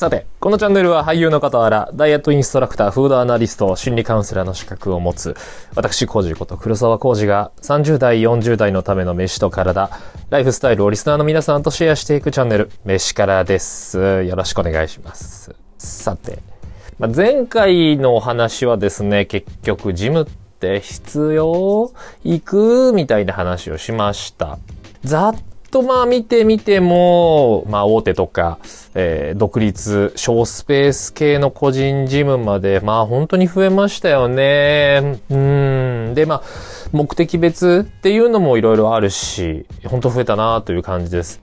さて、このチャンネルは俳優の傍ら、ダイエットインストラクター、フードアナリスト、心理カウンセラーの資格を持つ、私、コージこと黒沢コージが、30代、40代のための飯と体、ライフスタイルをリスナーの皆さんとシェアしていくチャンネル、飯からです。よろしくお願いします。さて、まあ、前回のお話はですね、結局、ジムって必要？行く？みたいな話をしました。ざっとまあ見てみても、まあ大手とか、えー独立、小スペース系の個人ジムまで、まあ本当に増えましたよね。うん。で、まあ、目的別っていうのもいろいろあるし、本当増えたなという感じです。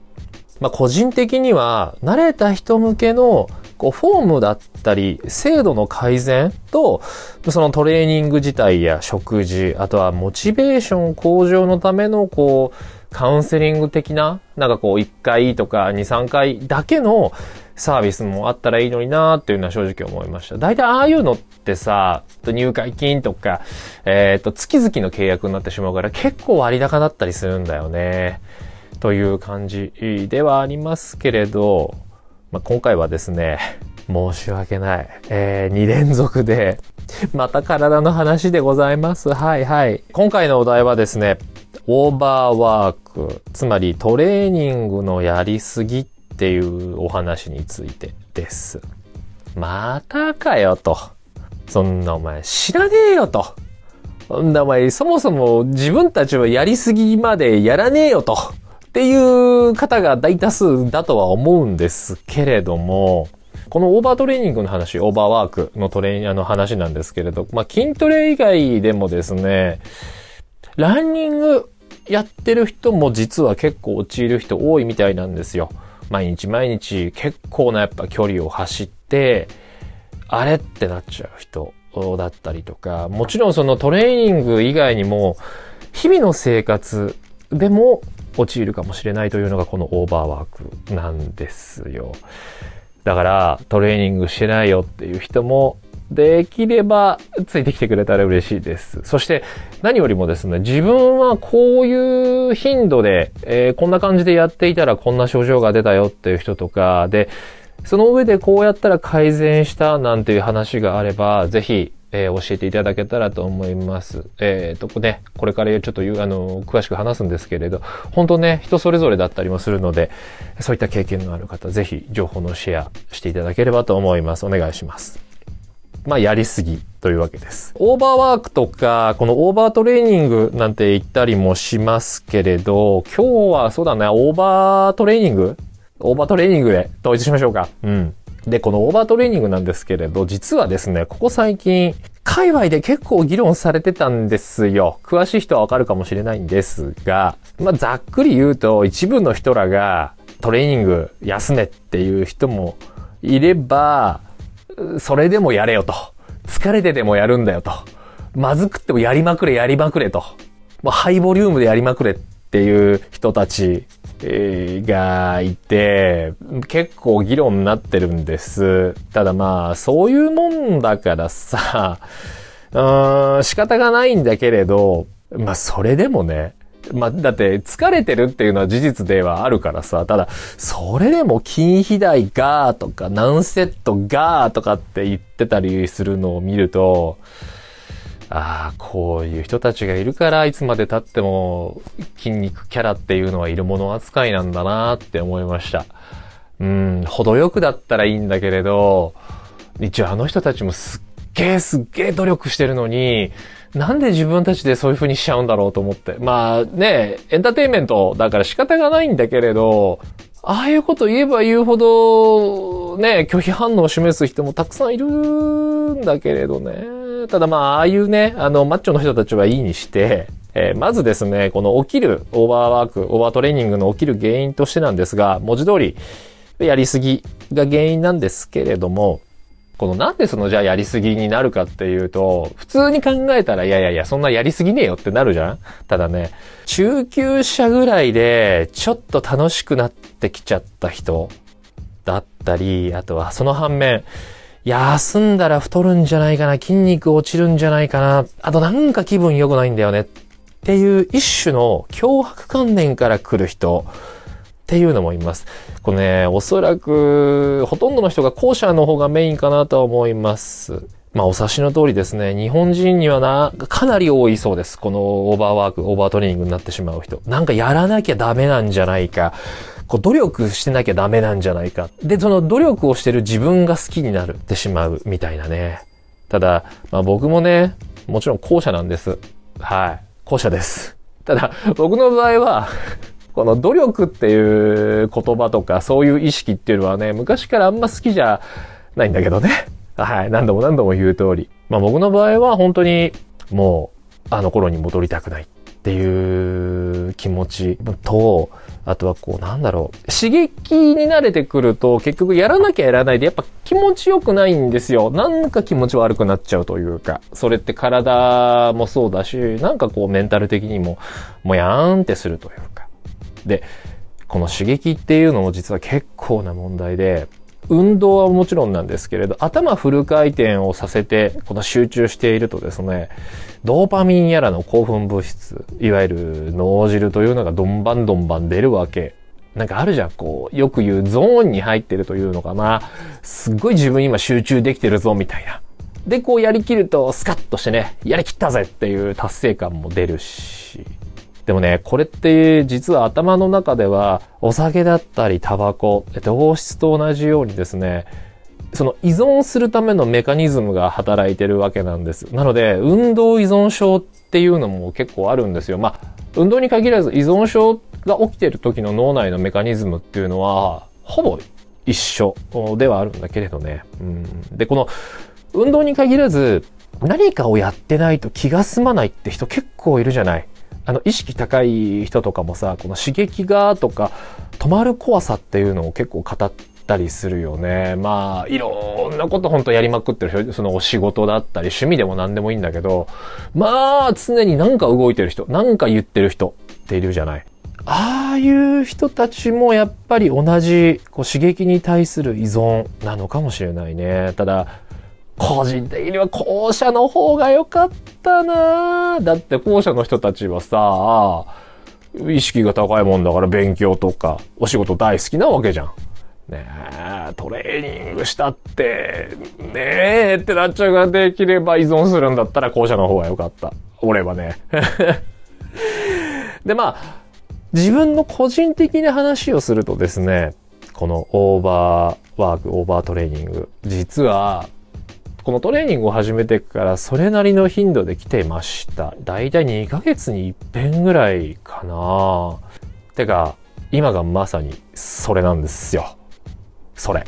まあ個人的には、慣れた人向けの、こう、フォームだったり、精度の改善と、そのトレーニング自体や食事、あとはモチベーション向上のための、こう、カウンセリング的な、なんかこう、1回とか2、3回だけのサービスもあったらいいのになーっていうのは正直思いました。大体ああいうのってさ、入会金とか、えっ、と、月々の契約になってしまうから結構割高だったりするんだよね。という感じではありますけれど、まあ、今回はですね、申し訳ない。えー、2連続で、また体の話でございます。はいはい。今回のお題はですね、オーバーワーク、つまりトレーニングのやりすぎっていうお話についてです。またかよと。そんなお前知らねえよと。そんなお前そもそも自分たちはやりすぎまでやらねえよと。っていう方が大多数だとは思うんですけれども、このオーバートレーニングの話、オーバーワークのトレーニングの話なんですけれど、まあ筋トレ以外でもですね、ランニングやってる人も実は結構陥る人多いみたいなんですよ。毎日毎日結構なやっぱ距離を走って、あれってなっちゃう人だったりとか、もちろんそのトレーニング以外にも、日々の生活でも陥るかもしれないというのがこのオーバーワークなんですよ。だからトレーニングしてないよっていう人もできればついてきてくれたら嬉しいです。そして何よりもですね、自分はこういう頻度で、えーこんな感じでやっていたらこんな症状が出たよっていう人とか、で、その上でこうやったら改善したなんていう話があれば、ぜひ、えー教えていただけたらと思います。えっ、と、ね、これからちょっと、あの、詳しく話すんですけれど、本当ね、人それぞれだったりもするので、そういった経験のある方、ぜひ情報のシェアしていただければと思います。お願いします。まあ、やりすぎというわけです。オーバーワークとか、このオーバートレーニングなんて言ったりもしますけれど、今日はそうだね、オーバートレーニング？オーバートレーニングで統一しましょうか。うん。で、このオーバートレーニングなんですけれど、実はですね、ここ最近、界隈で結構議論されてたんですよ。詳しい人はわかるかもしれないんですが、まあ、ざっくり言うと、一部の人らがトレーニング休めっていう人もいれば、それでもやれよと。疲れてでもやるんだよと。まずくってもやりまくれやりまくれと。もうハイボリュームでやりまくれっていう人たちがいて、結構議論になってるんです。ただまあ、そういうもんだからさ、うーん、仕方がないんだけれど、まあそれでもね、まあ、だって疲れてるっていうのは事実ではあるからさ、ただ、それでも筋肥大がーとか何セットがーとかって言ってたりするのを見ると、ああ、こういう人たちがいるから、いつまで経っても筋肉キャラっていうのはいるもの扱いなんだなって思いました。うん、程よくだったらいいんだけれど、一応あの人たちもすっげえすっげえ努力してるのに、なんで自分たちでそういう風にしちゃうんだろうと思って。まあね、エンターテインメントだから仕方がないんだけれど、ああいうこと言えば言うほど、ね、拒否反応を示す人もたくさんいるんだけれどね。ただまあ、ああいうね、あの、マッチョの人たちはいいにして、えーまずですね、この起きるオーバーワーク、オーバートレーニングの起きる原因としてなんですが、文字通り、やりすぎが原因なんですけれども、このなんでそのじゃあやりすぎになるかっていうと、普通に考えたらいやいやいや、そんなやりすぎねえよってなるじゃんただね、中級者ぐらいでちょっと楽しくなってきちゃった人だったり、あとはその反面、休んだら太るんじゃないかな、筋肉落ちるんじゃないかな、あとなんか気分良くないんだよねっていう一種の脅迫観念から来る人っていうのもいます。これね、おそらく、ほとんどの人が後者の方がメインかなと思います。まあ、お察しの通りですね、日本人にはな、かなり多いそうです。このオーバーワーク、オーバートレーニングになってしまう人。なんかやらなきゃダメなんじゃないか。こう努力してなきゃダメなんじゃないか。で、その努力をしてる自分が好きになるってしまうみたいなね。ただ、まあ僕もね、もちろん後者なんです。はい。後者です。ただ、僕の場合はこの努力っていう言葉とかそういう意識っていうのはね、昔からあんま好きじゃないんだけどね。はい。何度も何度も言う通り。まあ僕の場合は本当にもうあの頃に戻りたくないっていう気持ちと、あとはこうなんだろう。刺激に慣れてくると結局やらなきゃやらないでやっぱ気持ちよくないんですよ。なんか気持ち悪くなっちゃうというか。それって体もそうだし、なんかこうメンタル的にももやーんってするというか。で、この刺激っていうのも実は結構な問題で、運動はもちろんなんですけれど、頭フル回転をさせて、この集中しているとですね、ドーパミンやらの興奮物質、いわゆる脳汁というのがどんばんどんばん出るわけ。なんかあるじゃん、こう、よく言うゾーンに入ってるというのかな。すっごい自分今集中できてるぞ、みたいな。で、こうやりきるとスカッとしてね、やりきったぜっていう達成感も出るし。でもね、これって実は頭の中ではお酒だったりタバコ、糖質と同じようにですね、その依存するためのメカニズムが働いてるわけなんです。なので、運動依存症っていうのも結構あるんですよ。まあ、運動に限らず依存症が起きてる時の脳内のメカニズムっていうのは、ほぼ一緒ではあるんだけれどね。うん、で、この運動に限らず何かをやってないと気が済まないって人結構いるじゃない。あの、意識高い人とかもさ、この刺激がとか、止まる怖さっていうのを結構語ったりするよね。まあ、いろんなこと本当やりまくってる人、そのお仕事だったり、趣味でも何でもいいんだけど、まあ、常になんか動いてる人、なんか言ってる人っているじゃない。ああいう人たちもやっぱり同じこう刺激に対する依存なのかもしれないね。ただ、個人的には後者の方が良かったなだって後者の人たちはさ、意識が高いもんだから勉強とかお仕事大好きなわけじゃん。ねえ、トレーニングしたって、ねえってなっちゃうができれば依存するんだったら後者の方が良かった。俺はね。で、まあ、自分の個人的な話をするとですね、このオーバーワーク、オーバートレーニング、実はこのトレーニングを始めてからそれなりの頻度で来てました。だいたい2ヶ月に一遍ぐらいかな。てか、今がまさにそれなんですよ。それ。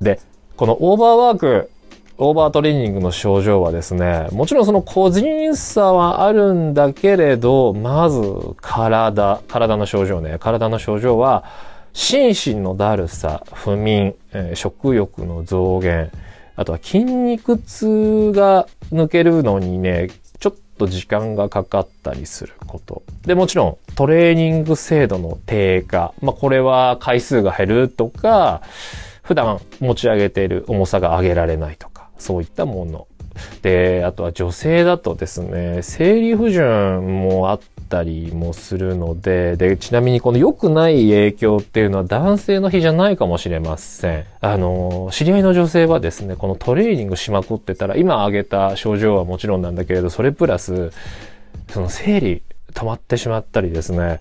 で、このオーバーワーク、オーバートレーニングの症状はですね、もちろんその個人差はあるんだけれど、まず体、体の症状ね、体の症状は、心身のだるさ、不眠、えー、食欲の増減、あとは筋肉痛が抜けるのにね、ちょっと時間がかかったりすること。で、もちろんトレーニング精度の低下。まあ、これは回数が減るとか、普段持ち上げている重さが上げられないとか、そういったもの。で、あとは女性だとですね、生理不順もあったりもするので、で、ちなみにこの良くない影響っていうのは男性の日じゃないかもしれません。あの、知り合いの女性はですね、このトレーニングしまくってたら、今挙げた症状はもちろんなんだけれど、それプラス、その生理止まってしまったりですね、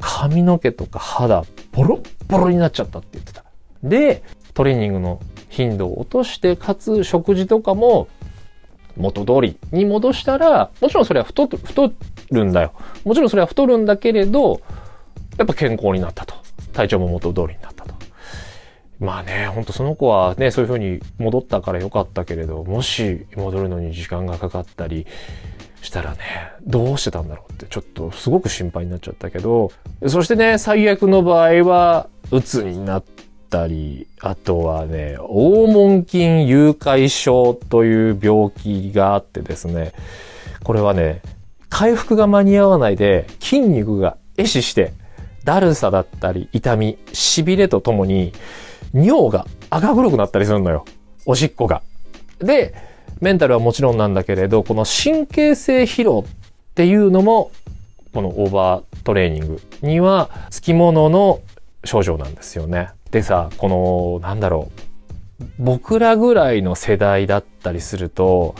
髪の毛とか肌、ボロッボロになっちゃったって言ってた。で、トレーニングの頻度を落として、かつ食事とかも元通りに戻したら、もちろんそれは太太るんだよ。もちろんそれは太るんだけれど、やっぱ健康になったと。体調も元通りになったと。まあね、ほんとその子はね、そういう風に戻ったからよかったけれど、もし戻るのに時間がかかったりしたらね、どうしてたんだろうってちょっとすごく心配になっちゃったけど、そしてね、最悪の場合は、鬱になっ、ったり、あとはね、黄門筋誘拐症という病気があってですね、これはね、回復が間に合わないで筋肉が壊死して、だるさだったり、痛み、痺れとともに、尿が赤黒くなったりするのよ。おしっこが。で、メンタルはもちろんなんだけれど、この神経性疲労っていうのも、このオーバートレーニングには、付き物の症状なんですよね。でさ、この、なんだろう。僕らぐらいの世代だったりすると、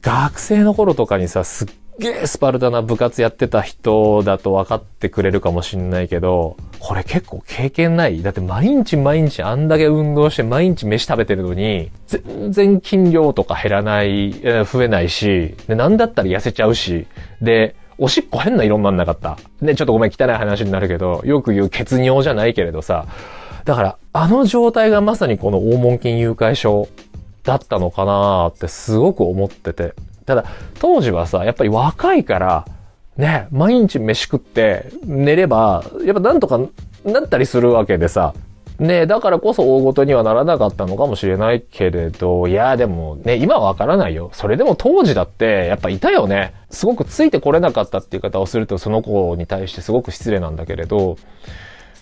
学生の頃とかにさ、すっげえスパルタな部活やってた人だと分かってくれるかもしんないけど、これ結構経験ないだって毎日毎日あんだけ運動して毎日飯食べてるのに、全然筋量とか減らない、増えないし、で、なんだったら痩せちゃうし、で、おしっこ変な色になんなかった。ね、ちょっとごめん、汚い話になるけど、よく言う血尿じゃないけれどさ、だから、あの状態がまさにこの黄門筋誘拐症だったのかなってすごく思ってて。ただ、当時はさ、やっぱり若いから、ね、毎日飯食って寝れば、やっぱなんとかなったりするわけでさ、ねだからこそ大ごとにはならなかったのかもしれないけれど、いや、でもね、今はわからないよ。それでも当時だって、やっぱいたよね。すごくついてこれなかったっていう方をすると、その子に対してすごく失礼なんだけれど、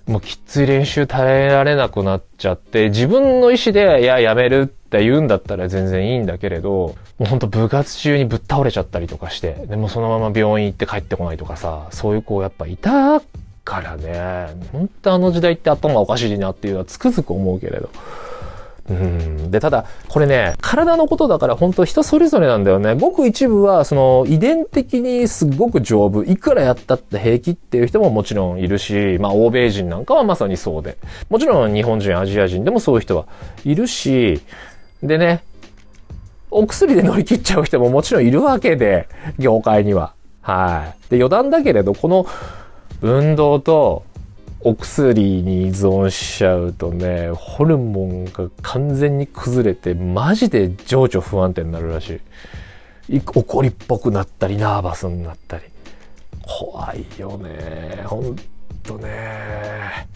もうきつい練習耐えられなくなっちゃって、自分の意思で、いや、やめるって言うんだったら全然いいんだけれど、もうほんと部活中にぶっ倒れちゃったりとかして、でもそのまま病院行って帰ってこないとかさ、そういう子やっぱいたからね、ほんとあの時代って頭おかしいなっていうのはつくづく思うけれど。うん。で、ただ、これね、体のことだから本当人それぞれなんだよね。ごく一部は、その、遺伝的にすっごく丈夫。いくらやったって平気っていう人ももちろんいるし、まあ、欧米人なんかはまさにそうで。もちろん日本人、アジア人でもそういう人はいるし、でね、お薬で乗り切っちゃう人ももちろんいるわけで、業界には。はい。で、余談だけれど、この運動とお薬に依存しちゃうとね、ホルモンが完全に崩れて、マジで情緒不安定になるらしい。怒りっぽくなったり、ナーバスになったり。怖いよね。ほんとね。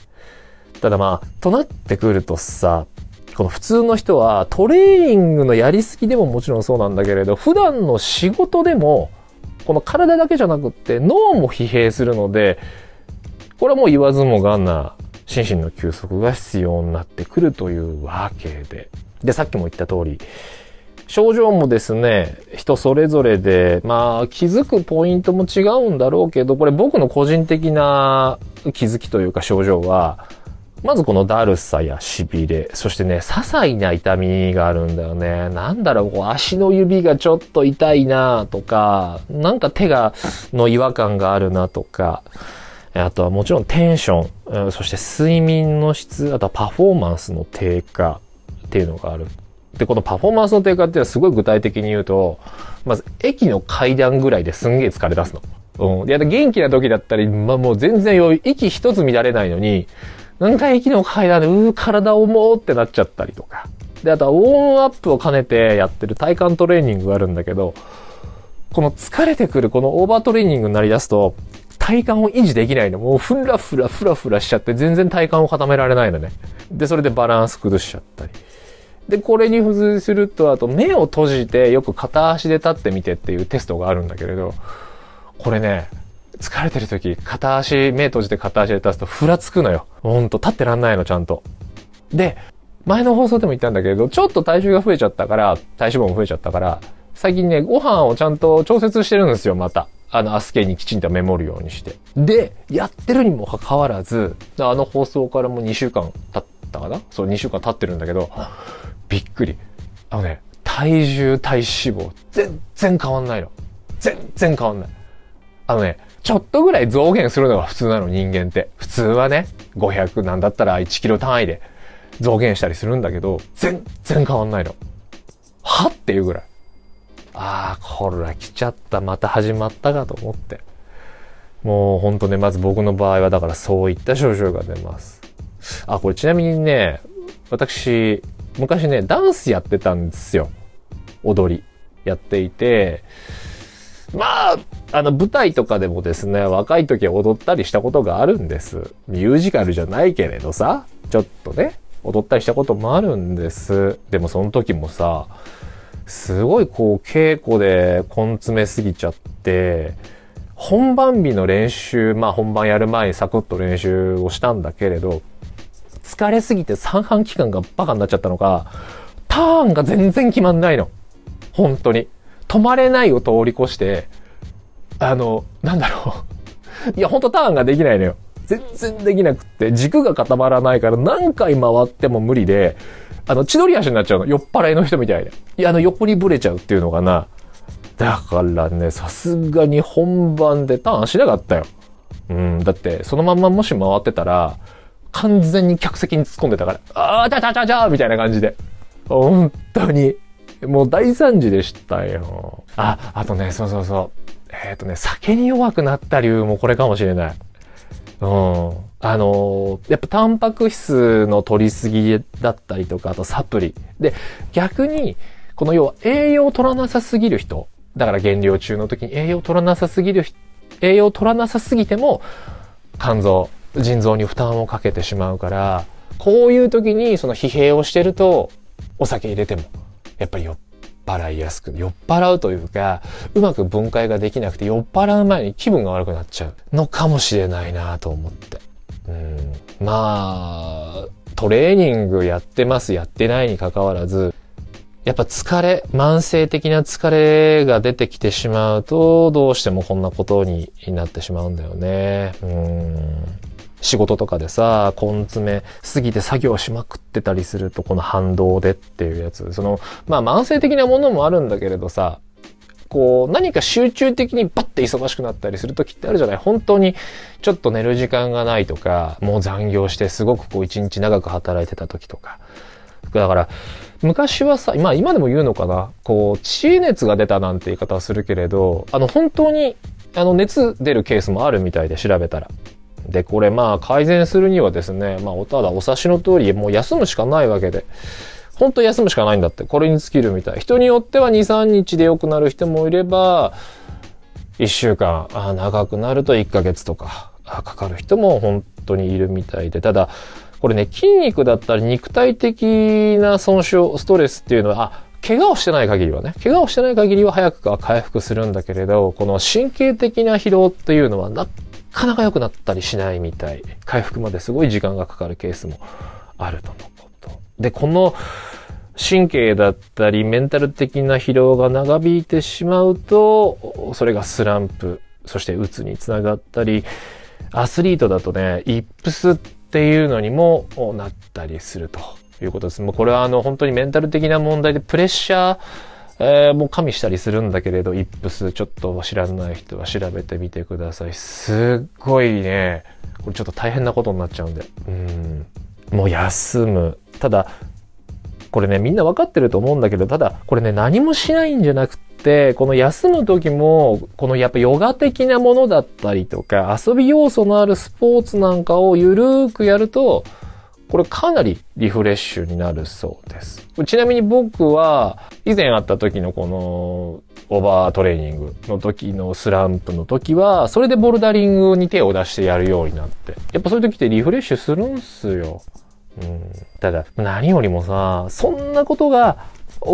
ただまあ、となってくるとさ、この普通の人はトレーニングのやりすぎでももちろんそうなんだけれど、普段の仕事でも、この体だけじゃなくって脳も疲弊するので、これはもう言わずもがな心身の休息が必要になってくるというわけで。で、さっきも言った通り、症状もですね、人それぞれで、まあ気づくポイントも違うんだろうけど、これ僕の個人的な気づきというか症状は、まずこのだるさや痺れ、そしてね、些細な痛みがあるんだよね。なんだろう、こう足の指がちょっと痛いなとか、なんか手が、の違和感があるなとか、あとはもちろんテンション、そして睡眠の質、あとはパフォーマンスの低下っていうのがある。で、このパフォーマンスの低下っていうのはすごい具体的に言うと、まず駅の階段ぐらいですんげえ疲れ出すの。うん。で、元気な時だったり、まあもう全然余裕、息一つ乱れないのに、なんか駅の階段で、うー、体重ってなっちゃったりとか。で、あとはウォームアップを兼ねてやってる体幹トレーニングがあるんだけど、この疲れてくるこのオーバートレーニングになりだすと、体幹を維持できないの。もうふらふらふらふらしちゃって全然体幹を固められないのね。で、それでバランス崩しちゃったり。で、これに付随すると、あと目を閉じてよく片足で立ってみてっていうテストがあるんだけれど、これね、疲れてる時、片足、目閉じて片足で立つとふらつくのよ。ほんと、立ってらんないの、ちゃんと。で、前の放送でも言ったんだけれど、ちょっと体重が増えちゃったから、体脂肪も増えちゃったから、最近ね、ご飯をちゃんと調節してるんですよ、また。あの、アスケにきちんとメモるようにして。で、やってるにもかかわらず、あの放送からもう2週間経ったかな？そう、2週間経ってるんだけど、びっくり。あのね、体重、体脂肪、全然変わんないの。全然変わんない。あのね、ちょっとぐらい増減するのが普通なの、人間って。普通はね、500なんだったら1キロ単位で増減したりするんだけど、全然変わんないの。は？っていうぐらい。ああ、これ来ちゃった。また始まったかと思って。もうほんとね、まず僕の場合はだからそういった症状が出ます。あ、これちなみにね、私、昔ね、ダンスやってたんですよ。踊り。やっていて、まあ、あの、舞台とかでもですね、若い時は踊ったりしたことがあるんです。ミュージカルじゃないけれどさ、ちょっとね、踊ったりしたこともあるんです。でもその時もさ、すごいこう稽古で根詰めすぎちゃって、本番日の練習、まあ本番やる前にサクッと練習をしたんだけれど、疲れすぎて三半期間がバカになっちゃったのか、ターンが全然決まんないの。本当に。止まれないを通り越して、あの、なんだろう。いや、ほんとターンができないのよ。全然できなくって、軸が固まらないから何回回っても無理で、あの、千鳥足になっちゃうの。酔っ払いの人みたいで。いや、あの、横にブレちゃうっていうのかな。だからね、さすがに本番でターンしなかったよ。うん、だって、そのまんまもし回ってたら、完全に客席に突っ込んでたから、あー、ちゃちゃちゃちゃみたいな感じで。本当に。もう大惨事でしたよ。あ、あとね、そうそうそう。えっ、ー、とね、酒に弱くなった理由もこれかもしれない。うん。あのー、やっぱタンパク質の取りすぎだったりとか、あとサプリ。で、逆に、この要は栄養を取らなさすぎる人。だから減量中の時に栄養を取らなさすぎる、栄養を取らなさすぎても、肝臓、腎臓に負担をかけてしまうから、こういう時にその疲弊をしてると、お酒入れても、やっぱり酔っ払いやすく、酔っ払うというか、うまく分解ができなくて酔っ払う前に気分が悪くなっちゃうのかもしれないなと思って。うん、まあ、トレーニングやってます、やってないに関わらず、やっぱ疲れ、慢性的な疲れが出てきてしまうと、どうしてもこんなことになってしまうんだよね。うん。仕事とかでさ、根詰めすぎて作業しまくってたりすると、この反動でっていうやつ。その、まあ慢性的なものもあるんだけれどさ、こう、何か集中的にバッて忙しくなったりする時ってあるじゃない？本当にちょっと寝る時間がないとか、もう残業してすごくこう一日長く働いてた時とか。だから、昔はさ、まあ今でも言うのかな、こう、知恵熱が出たなんて言い方はするけれど、あの本当に、あの熱出るケースもあるみたいで調べたら。で、これまあ改善するにはですね、まあただお察しの通り、もう休むしかないわけで、本当休むしかないんだって、これに尽きるみたい。人によっては2、3日で良くなる人もいれば、1週間、あ長くなると1ヶ月とか、かかる人も本当にいるみたいで、ただ、これね、筋肉だったり肉体的な損傷、ストレスっていうのは、あ、怪我をしてない限りはね、怪我をしてない限りは早くか回復するんだけれど、この神経的な疲労っていうのはなかなか良くなったりしないみたい。回復まですごい時間がかかるケースもあるとのこと。で、この神経だったりメンタル的な疲労が長引いてしまうと、それがスランプ、そしてうつにつながったり、アスリートだとね、イップスっていうのにもなったりするということです。もうこれはあの本当にメンタル的な問題でプレッシャー、えー、もう加味したりするんだけれど、イップスちょっと知らない人は調べてみてください。すっごいね、これちょっと大変なことになっちゃうんで。うん。もう休む。ただ、これね、みんなわかってると思うんだけど、ただ、これね、何もしないんじゃなくて、この休む時も、このやっぱヨガ的なものだったりとか、遊び要素のあるスポーツなんかをゆるーくやると、これかなりリフレッシュになるそうです。ちなみに僕は以前あった時のこのオーバートレーニングの時のスランプの時は、それでボルダリングに手を出してやるようになって。やっぱそういう時ってリフレッシュするんすよ。うん。ただ、何よりもさ、そんなことが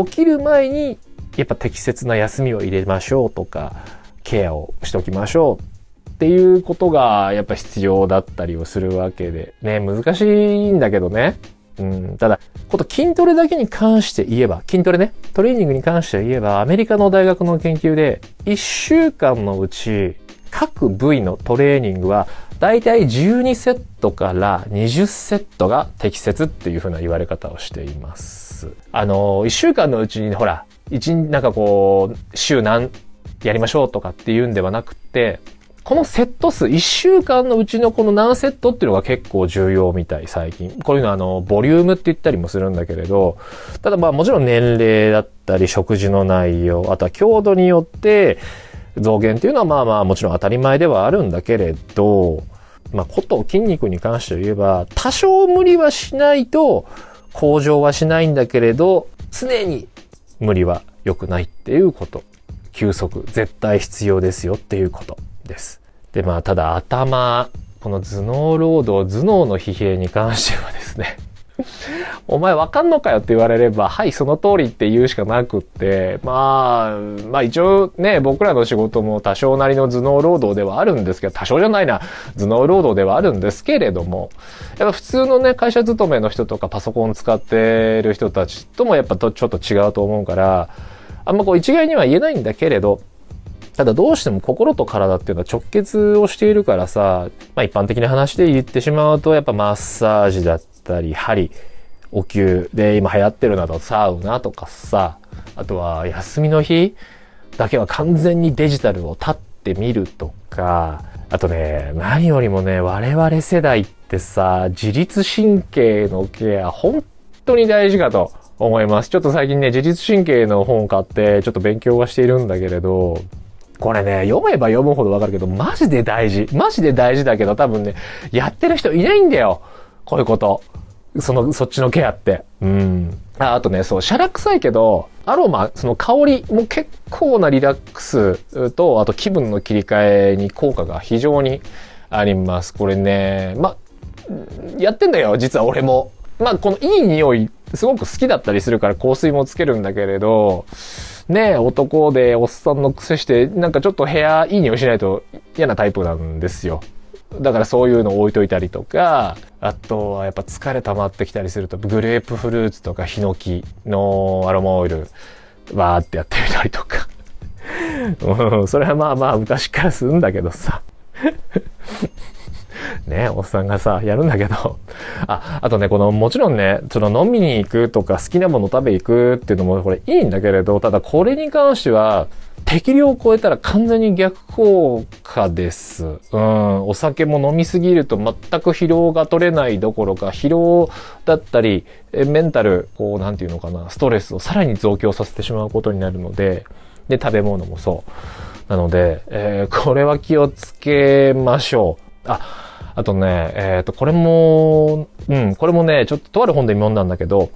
起きる前に、やっぱ適切な休みを入れましょうとか、ケアをしておきましょうっていうことがやっぱ必要だったりをするわけで、ね、難しいんだけどね。うん、ただ、こと筋トレだけに関して言えば、筋トレね、トレーニングに関して言えば、アメリカの大学の研究で、1週間のうち、各部位のトレーニングは、だいたい12セットから20セットが適切っていう風な言われ方をしています。あの、1週間のうちに、ほら、一日なんかこう、週何やりましょうとかっていうんではなくて、このセット数、1週間のうちのこの何セットっていうのが結構重要みたい、最近。こういうのはあの、ボリュームって言ったりもするんだけれど、ただまあもちろん年齢だったり、食事の内容、あとは強度によって増減っていうのはまあまあもちろん当たり前ではあるんだけれど、まあこと筋肉に関して言えば、多少無理はしないと向上はしないんだけれど、常に無理は良くないっていうこと。休息、絶対必要ですよっていうこと。です。で、まあ、ただ頭、この頭脳労働、頭脳の疲弊に関してはですね お前わかんのかよって言われれば、はい、その通りって言うしかなくって、まあ、まあ一応ね、僕らの仕事も多少なりの頭脳労働ではあるんですけど、多少じゃないな、頭脳労働ではあるんですけれども、やっぱ普通のね、会社勤めの人とかパソコン使ってる人たちともやっぱちょっと違うと思うから、あんまこう一概には言えないんだけれど、ただどうしても心と体っていうのは直結をしているからさ、まあ一般的な話で言ってしまうと、やっぱマッサージだったり、針、お灸で今流行ってるなどサウナとかさ、あとは休みの日だけは完全にデジタルを立ってみるとか、あとね、何よりもね、我々世代ってさ、自律神経のケア、本当に大事かと思います。ちょっと最近ね、自律神経の本を買って、ちょっと勉強はしているんだけれど、これね、読めば読むほどわかるけど、マジで大事。マジで大事だけど、多分ね、やってる人いないんだよ。こういうこと。その、そっちのケアって。うん。ああとね、そう、シャラ臭いけど、アロマ、その香りも結構なリラックスと、あと気分の切り替えに効果が非常にあります。これね、ま、やってんだよ、実は俺も。ま、このいい匂い、すごく好きだったりするから香水もつけるんだけれど、ねえ、男でおっさんの癖して、なんかちょっと部屋いい匂いしないと嫌なタイプなんですよ。だからそういうのを置いといたりとか、あとはやっぱ疲れ溜まってきたりすると、グレープフルーツとかヒノキのアロマオイル、わーってやってみたりとか。うん、それはまあまあ昔からするんだけどさ。ね、おっさんがさ、やるんだけど。あ、あとね、この、もちろんね、その飲みに行くとか好きなもの食べ行くっていうのもこれいいんだけれど、ただこれに関しては、適量を超えたら完全に逆効果です。うん。お酒も飲みすぎると全く疲労が取れないどころか、疲労だったり、メンタル、こう、なんていうのかな、ストレスをさらに増強させてしまうことになるので、で、食べ物もそう。なので、えー、これは気をつけましょう。あ、あとね、えっ、ー、と、これも、うん、これもね、ちょっととある本で読んだんだけど、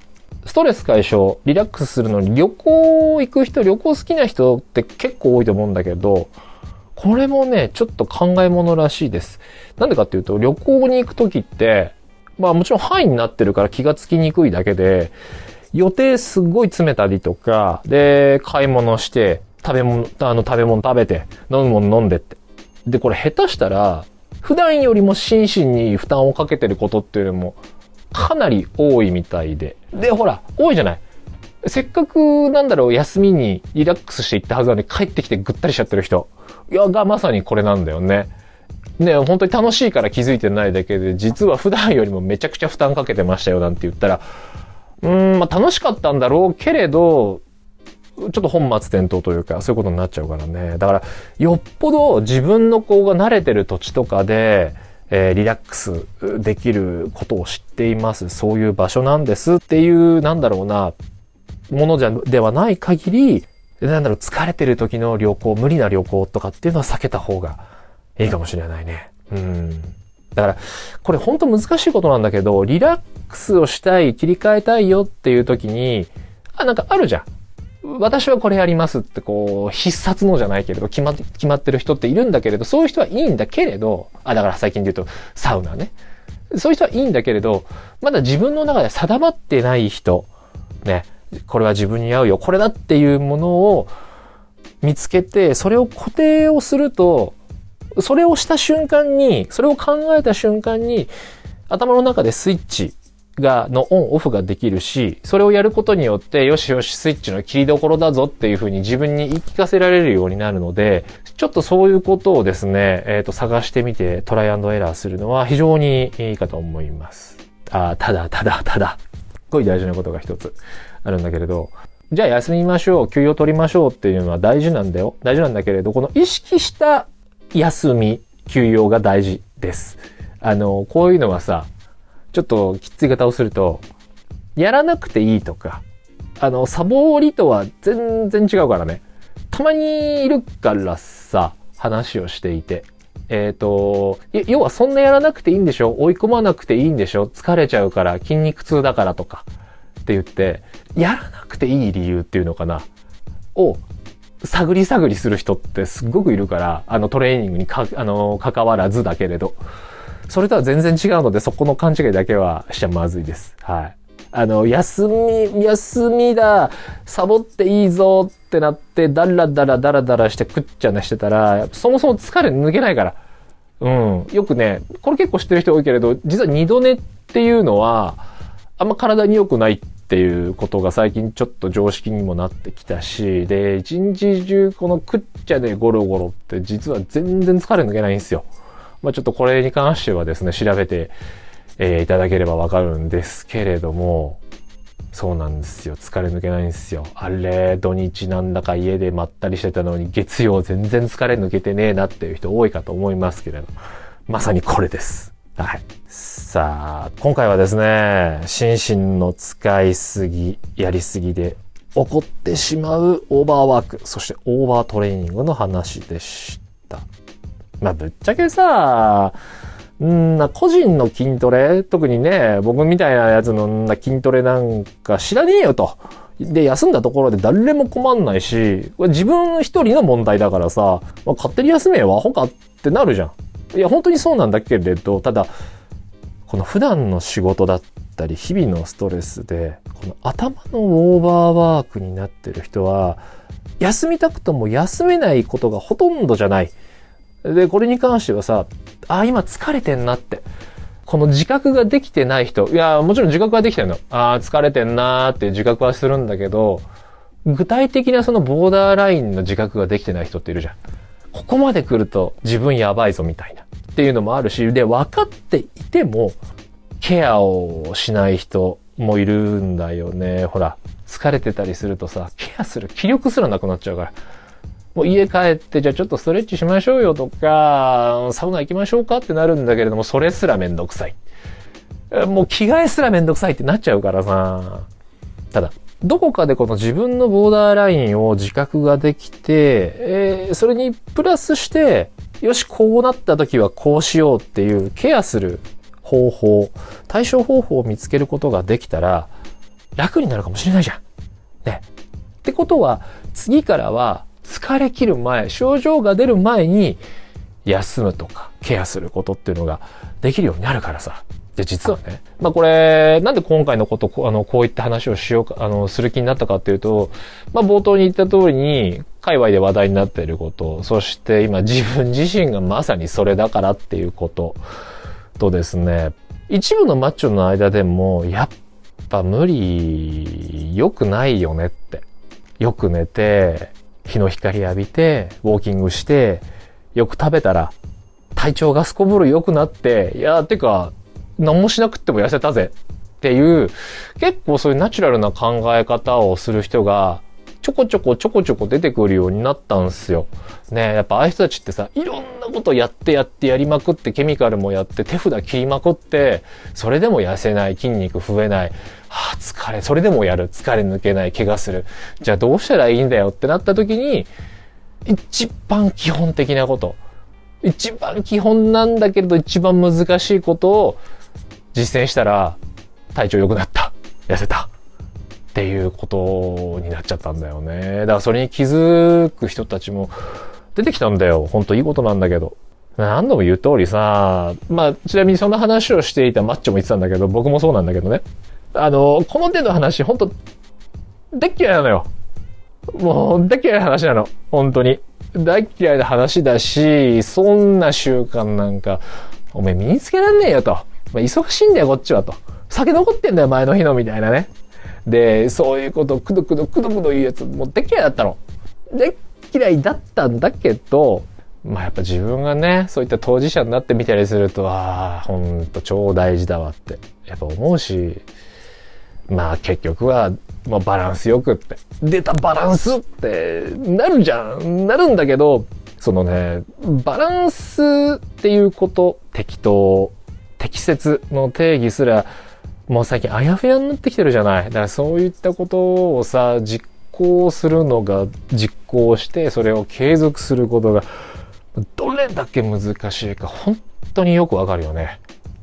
ストレス解消、リラックスするのに旅行行く人、旅行好きな人って結構多いと思うんだけど、これもね、ちょっと考え物らしいです。なんでかっていうと、旅行に行くときって、まあもちろん範囲になってるから気がつきにくいだけで、予定すごい詰めたりとか、で、買い物して、食べ物、あの、食べ物食べて、飲むもの飲んでって。で、これ下手したら、普段よりも心身に負担をかけてることっていうのもかなり多いみたいで。で、ほら、多いじゃない。せっかくなんだろう、休みにリラックスしていったはずなのに帰ってきてぐったりしちゃってる人。いや、がまさにこれなんだよね。ね、本当に楽しいから気づいてないだけで、実は普段よりもめちゃくちゃ負担かけてましたよなんて言ったら、うん、まあ楽しかったんだろうけれど、ちょっと本末転倒というか、そういうことになっちゃうからね。だから、よっぽど自分の子が慣れてる土地とかで、えー、リラックスできることを知っています。そういう場所なんですっていう、なんだろうな、ものじゃ、ではない限り、なんだろう、疲れてる時の旅行、無理な旅行とかっていうのは避けた方がいいかもしれないね。うん。だから、これ本当難しいことなんだけど、リラックスをしたい、切り替えたいよっていう時に、あ、なんかあるじゃん。私はこれやりますってこう、必殺のじゃないけれど、決ま決まってる人っているんだけれど、そういう人はいいんだけれど、あ、だから最近で言うと、サウナね。そういう人はいいんだけれど、まだ自分の中で定まってない人、ね、これは自分に合うよ、これだっていうものを見つけて、それを固定をすると、それをした瞬間に、それを考えた瞬間に、頭の中でスイッチが、のオンオフができるし、それをやることによって、よしよしスイッチの切りどころだぞっていうふうに自分に言い聞かせられるようになるので、ちょっとそういうことをですね、えっ、ー、と、探してみてトライエラーするのは非常にいいかと思います。あただ、ただ、ただ、すごい大事なことが一つあるんだけれど、じゃあ休みましょう、休養取りましょうっていうのは大事なんだよ。大事なんだけれど、この意識した休み、休養が大事です。あの、こういうのはさ、ちょっときつい方をすると、やらなくていいとか、あの、サボりとは全然違うからね。たまにいるからさ、話をしていて。えっ、ー、と、要はそんなやらなくていいんでしょ？追い込まなくていいんでしょ？疲れちゃうから筋肉痛だからとかって言って、やらなくていい理由っていうのかな？を探り探りする人ってすっごくいるから、あのトレーニングにか、あの、関わらずだけれど。それとは全然違うので、そこの勘違いだけはしちゃまずいです。はい。あの、休み、休みだ、サボっていいぞってなって、ダラダラダラダラしてくっちゃなしてたら、そもそも疲れ抜けないから。うん。よくね、これ結構知ってる人多いけれど、実は二度寝っていうのは、あんま体に良くないっっていうことが最近ちょっと常識にもなってきたし、で、一日中このくっちゃでゴロゴロって実は全然疲れ抜けないんですよ。まあちょっとこれに関してはですね、調べて、えー、いただければわかるんですけれども、そうなんですよ。疲れ抜けないんですよ。あれ、土日なんだか家でまったりしてたのに月曜全然疲れ抜けてねえなっていう人多いかと思いますけれど、まさにこれです。はい。さあ、今回はですね、心身の使いすぎ、やりすぎで起こってしまうオーバーワーク、そしてオーバートレーニングの話でした。まあ、ぶっちゃけさ、んな、個人の筋トレ？特にね、僕みたいなやつの筋トレなんか知らねえよと。で、休んだところで誰も困んないし、これ自分一人の問題だからさ、まあ、勝手に休めよ、アホかってなるじゃん。いや、本当にそうなんだけれど、ただ、この普段の仕事だったり、日々のストレスで、この頭のオーバーワークになってる人は、休みたくとも休めないことがほとんどじゃない。で、これに関してはさ、あ、今疲れてんなって。この自覚ができてない人、いや、もちろん自覚はできてるの。ああ、疲れてんなーって自覚はするんだけど、具体的なそのボーダーラインの自覚ができてない人っているじゃん。ここまで来ると自分やばいぞみたいな。っていうのもあるし、で、分かっていても、ケアをしない人もいるんだよね。ほら、疲れてたりするとさ、ケアする気力すらなくなっちゃうから。もう家帰ってじゃあちょっとストレッチしましょうよとか、サウナ行きましょうかってなるんだけれども、それすらめんどくさい。もう着替えすらめんどくさいってなっちゃうからさ。ただ、どこかでこの自分のボーダーラインを自覚ができて、えー、それにプラスして、よし、こうなった時はこうしようっていうケアする方法、対処方法を見つけることができたら、楽になるかもしれないじゃん。ね。ってことは、次からは疲れ切る前、症状が出る前に休むとかケアすることっていうのができるようになるからさ。で、実はね、まあこれ、なんで今回のこと、あの、こういった話をしようか、あの、する気になったかっていうと、まあ冒頭に言った通りに、界隈で話題になっていること、そして今自分自身がまさにそれだからっていうこととですね、一部のマッチョの間でも、やっぱ無理、良くないよねって。よく寝て、日の光浴びて、ウォーキングして、よく食べたら、体調がすこぶる良くなって、いやー、てか、何もしなくっても痩せたぜっていう、結構そういうナチュラルな考え方をする人が、ちょこちょこちょこちょこ出てくるようになったんすよ。ねやっぱああいう人たちってさ、いろんなことやってやってやりまくってケミカルもやって手札切りまくって、それでも痩せない、筋肉増えない、はあ、疲れ、それでもやる、疲れ抜けない、怪我する。じゃあどうしたらいいんだよってなった時に、一番基本的なこと。一番基本なんだけれど一番難しいことを実践したら体調良くなった。痩せた。っていうことになっちゃったんだよね。だからそれに気づく人たちも出てきたんだよ。ほんといいことなんだけど。何度も言う通りさ、まあ、ちなみにその話をしていたマッチョも言ってたんだけど、僕もそうなんだけどね。あの、この手の話、ほんと、大嫌いなのよ。もう、大嫌いな話なの。本当に。大嫌いな話だし、そんな習慣なんか、おめえ身につけらんねえよと。まあ、忙しいんだよ、こっちはと。酒残ってんだよ、前の日の、みたいなね。で、そういうことくどくどくどくど言うやつ、もうでっ嫌いだったの。でっ嫌いだったんだけど、まあやっぱ自分がね、そういった当事者になってみたりすると、ああ、ほんと超大事だわって、やっぱ思うし、まあ結局は、まあバランスよくって、出たバランスってなるじゃん。なるんだけど、そのね、バランスっていうこと、適当、適切の定義すら、もう最近あやふやになってきてるじゃない。だからそういったことをさ、実行するのが実行して、それを継続することが、どれだけ難しいか本当によくわかるよね。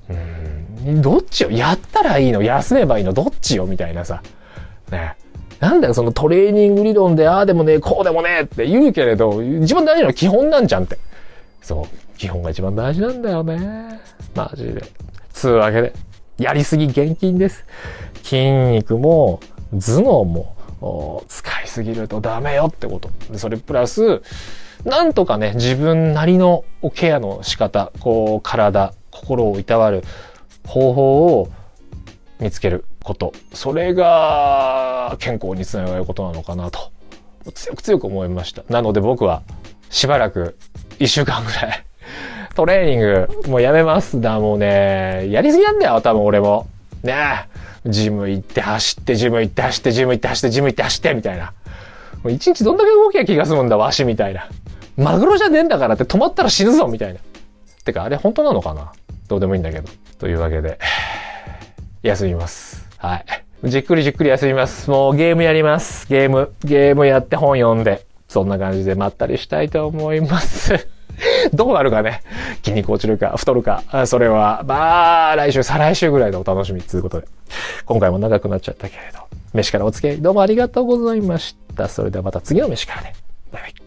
うん。どっちよ？やったらいいの？休めばいいの？どっちよ？みたいなさ。ね。なんだよ、そのトレーニング理論で、ああでもね、こうでもねって言うけれど、一番大事なのは基本なんじゃんって。そう。基本が一番大事なんだよね。マジで。つうわけで。やりすぎ厳禁です。筋肉も頭脳も使いすぎるとダメよってこと。それプラス、なんとかね、自分なりのケアの仕方、こう、体、心をいたわる方法を見つけること。それが健康につながることなのかなと。強く強く思いました。なので僕はしばらく一週間ぐらいトレーニングもうやめますだ。もうね、やりすぎなんだよ、多分俺も。ねえ。ジム行って走って、ジム行って走って、ジム行って走って、ジム行って走って、みたいな。もう一日どんだけ動きゃ気が済むんだ、わしみたいな。マグロじゃねえんだからって止まったら死ぬぞ、みたいな。てか、あれ本当なのかな？どうでもいいんだけど。というわけで、休みます。はい。じっくりじっくり休みます。もうゲームやります。ゲーム。ゲームやって本読んで。そんな感じでまったりしたいと思います。どうなるかね。筋肉落ちるか、太るか。それは、まあ、来週、再来週ぐらいのお楽しみということで。今回も長くなっちゃったけれど。飯からお付き合いどうもありがとうございました。それではまた次の飯からね。バイバイ。